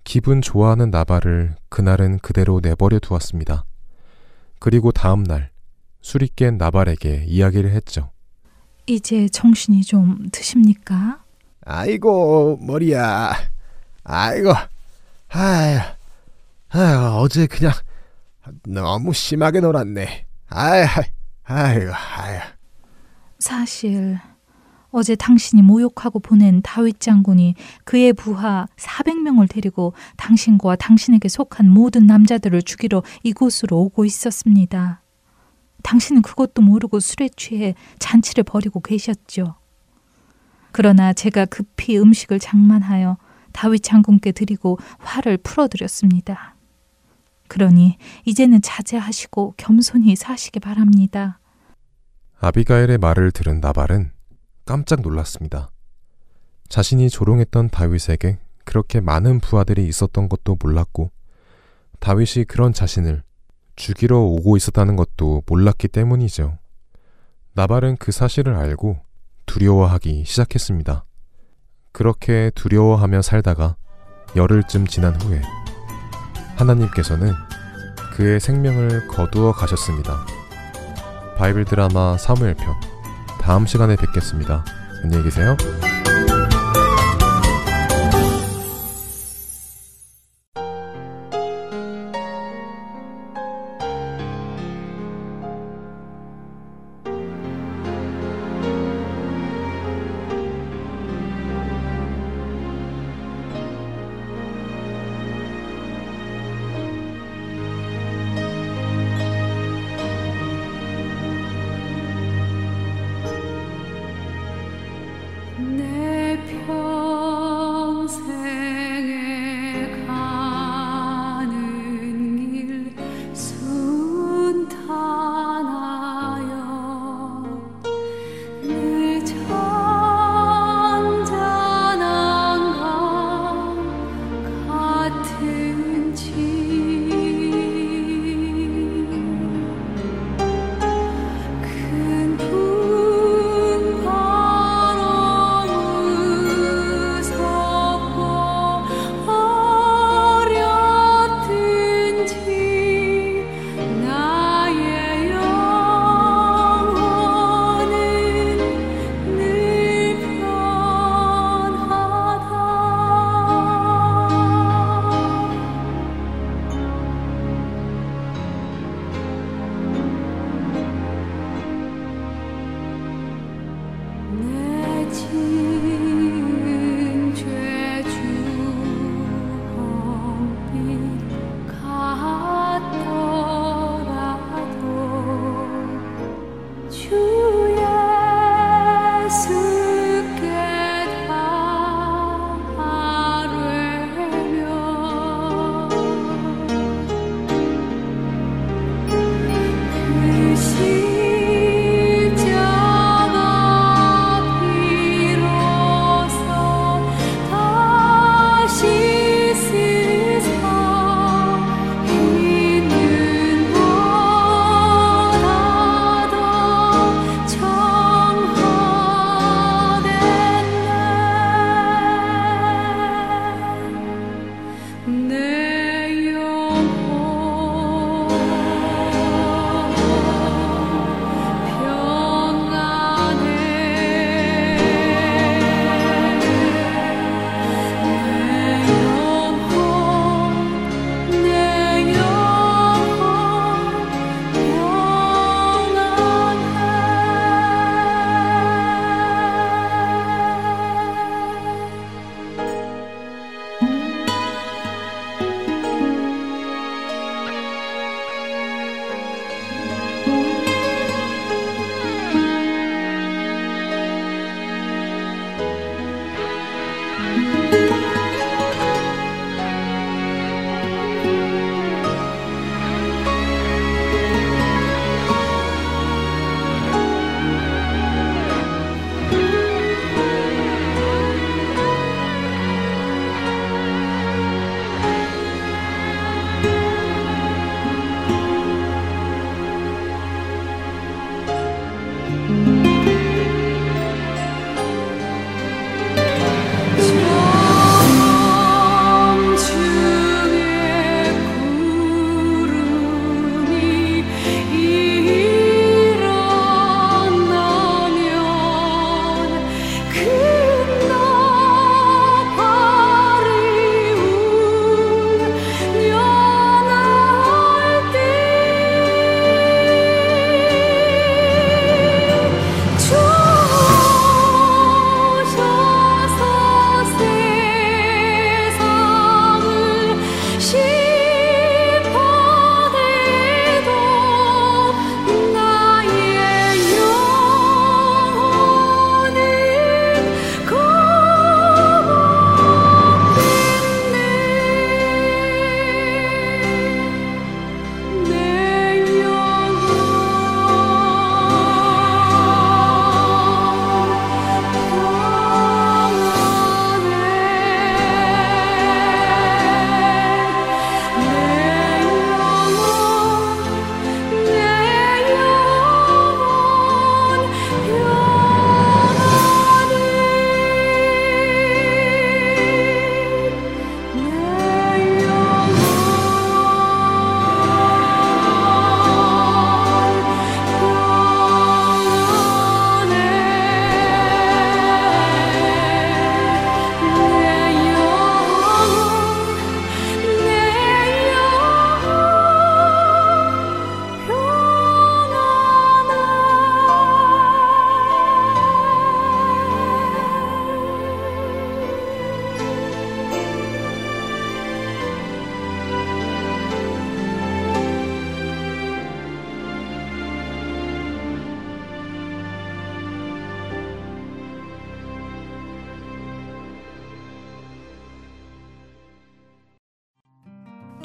기분 좋아하는 나발을 그날은 그대로 내버려 두었습니다. 그리고 다음 날 술이 깬 나발에게 이야기를 했죠. 이제 정신이 좀 드십니까? 아이고 머리야. 아이고 아유, 아유 어제 그냥 너무 심하게 놀았네. 아유 아이고 아유. 사실 어제 당신이 모욕하고 보낸 다윗 장군이 그의 부하 400명을 데리고 당신과 당신에게 속한 모든 남자들을 죽이러 이곳으로 오고 있었습니다. 당신은 그것도 모르고 술에 취해 잔치를 벌이고 계셨죠. 그러나 제가 급히 음식을 장만하여 다윗 장군께 드리고 화를 풀어드렸습니다. 그러니 이제는 자제하시고 겸손히 사시기 바랍니다. 아비가일의 말을 들은 나발은 깜짝 놀랐습니다. 자신이 조롱했던 다윗에게 그렇게 많은 부하들이 있었던 것도 몰랐고 다윗이 그런 자신을 죽이러 오고 있었다는 것도 몰랐기 때문이죠. 나발은 그 사실을 알고 두려워하기 시작했습니다. 그렇게 두려워하며 살다가 열흘쯤 지난 후에 하나님께서는 그의 생명을 거두어 가셨습니다. 바이블 드라마 사무엘편 다음 시간에 뵙겠습니다. 안녕히 계세요.